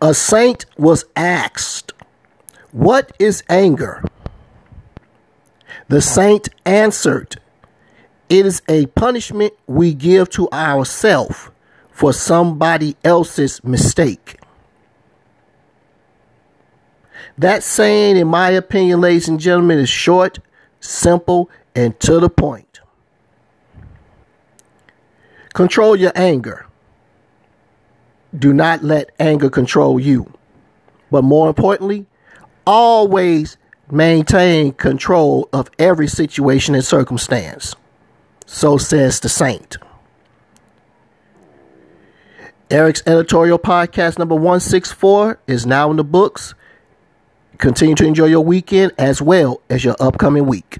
A saint was asked, What is anger? The saint answered, It is a punishment we give to ourselves for somebody else's mistake. That saying, in my opinion, ladies and gentlemen, is short, simple, and to the point. Control your anger. Do not let anger control you. But more importantly, always maintain control of every situation and circumstance. So says the saint. Eric's editorial podcast number 164 is now in the books. Continue to enjoy your weekend as well as your upcoming week.